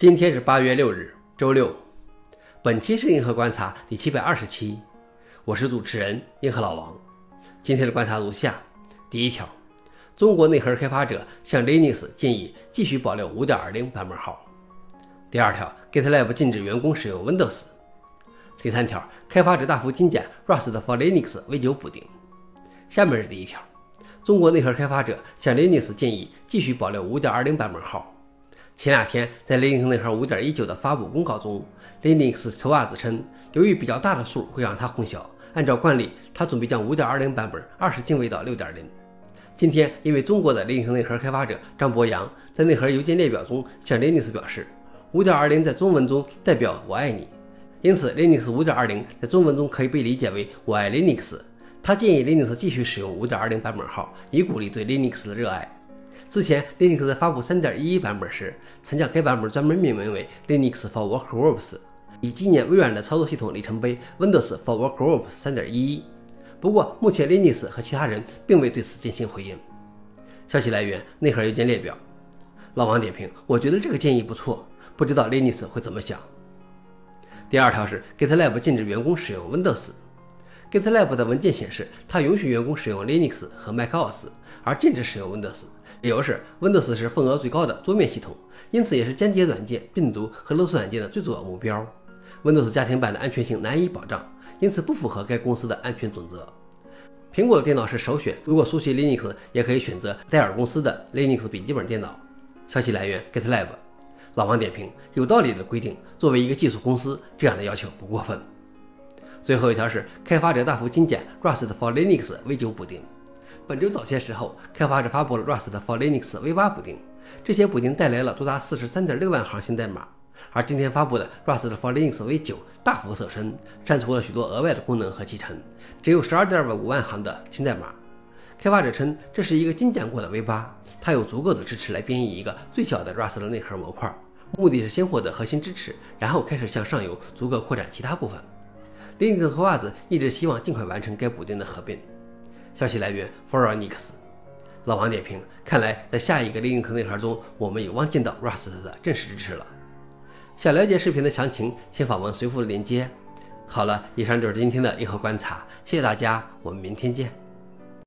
今天是八月六日，周六。本期是银河观察第七百二十期，我是主持人银河老王。今天的观察如下：第一条，中国内核开发者向 Linux 建议继续保留5.20版本号。第二条，GitLab 禁止员工使用 Windows。第三条，开发者大幅精简 Rust for Linux v9 补丁。下面是第一条，中国内核开发者向 Linux 建议继续保留5.20版本号。前两天，在 Linux 内核5.19的发布公告中，Linux 丑袜子称，由于比较大的数会让它混淆，按照惯例，他准备将5.20版本二十进位到6.0。今天，一位中国的 Linux 内核开发者张博洋在内核邮件列表中向 Linux 表示，5.20在中文中代表“我爱你”，因此 Linux 5.20在中文中可以被理解为“我爱 Linux”。他建议 Linux 继续使用5.20版本号，以鼓励对 Linux 的热爱。之前，Linux 在发布3.11版本时，曾将该版本专门命名为 Linux for Workgroups，以纪念微软的操作系统里程碑 Windows for Workgroups 3.11。不过，目前 Linux 和其他人并未对此进行回应。消息来源：内核邮件列表。老王点评：我觉得这个建议不错，不知道 Linux 会怎么想。第二条是 GitLab 禁止员工使用 Windows。GitLab 的文件显示，它允许员工使用 Linux 和 macOS，而禁止使用 Windows。理由是，Windows 是份额最高的桌面系统，因此也是间谍软件、病毒和勒索软件的最主要目标。Windows 家庭版的安全性难以保障，因此不符合该公司的安全准则。苹果的电脑是首选，如果熟悉 Linux，也可以选择戴尔公司的 Linux 笔记本电脑。消息来源：GitLab。老王点评：有道理的规定，作为一个技术公司，这样的要求不过分。最后一条是，开发者大幅精简 Rust for Linux v9 补丁。本周早些时候，开发者发布了 Rust for Linux V8 补丁，这些补丁带来了多达四十三点六万行新代码。而今天发布的 Rust for Linux V9 大幅瘦身，删除了许多额外的功能和集成，只有十二点五万行的新代码。开发者称这是一个精简过的 V8，它有足够的支持来编译一个最小的 Rust 的内核模块，目的是先获得核心支持，然后开始向上游逐个扩展其他部分。Linux 和袜子一直希望尽快完成该补丁的合并。消息来源 f o r e n i x 老王点评：看来在下一个 Linux 内核中，我们有望见到 Rust 的正式支持了。想了解视频的详情，请访问随附的链接。好了，以上就是今天的硬核观察，谢谢大家，我们明天见。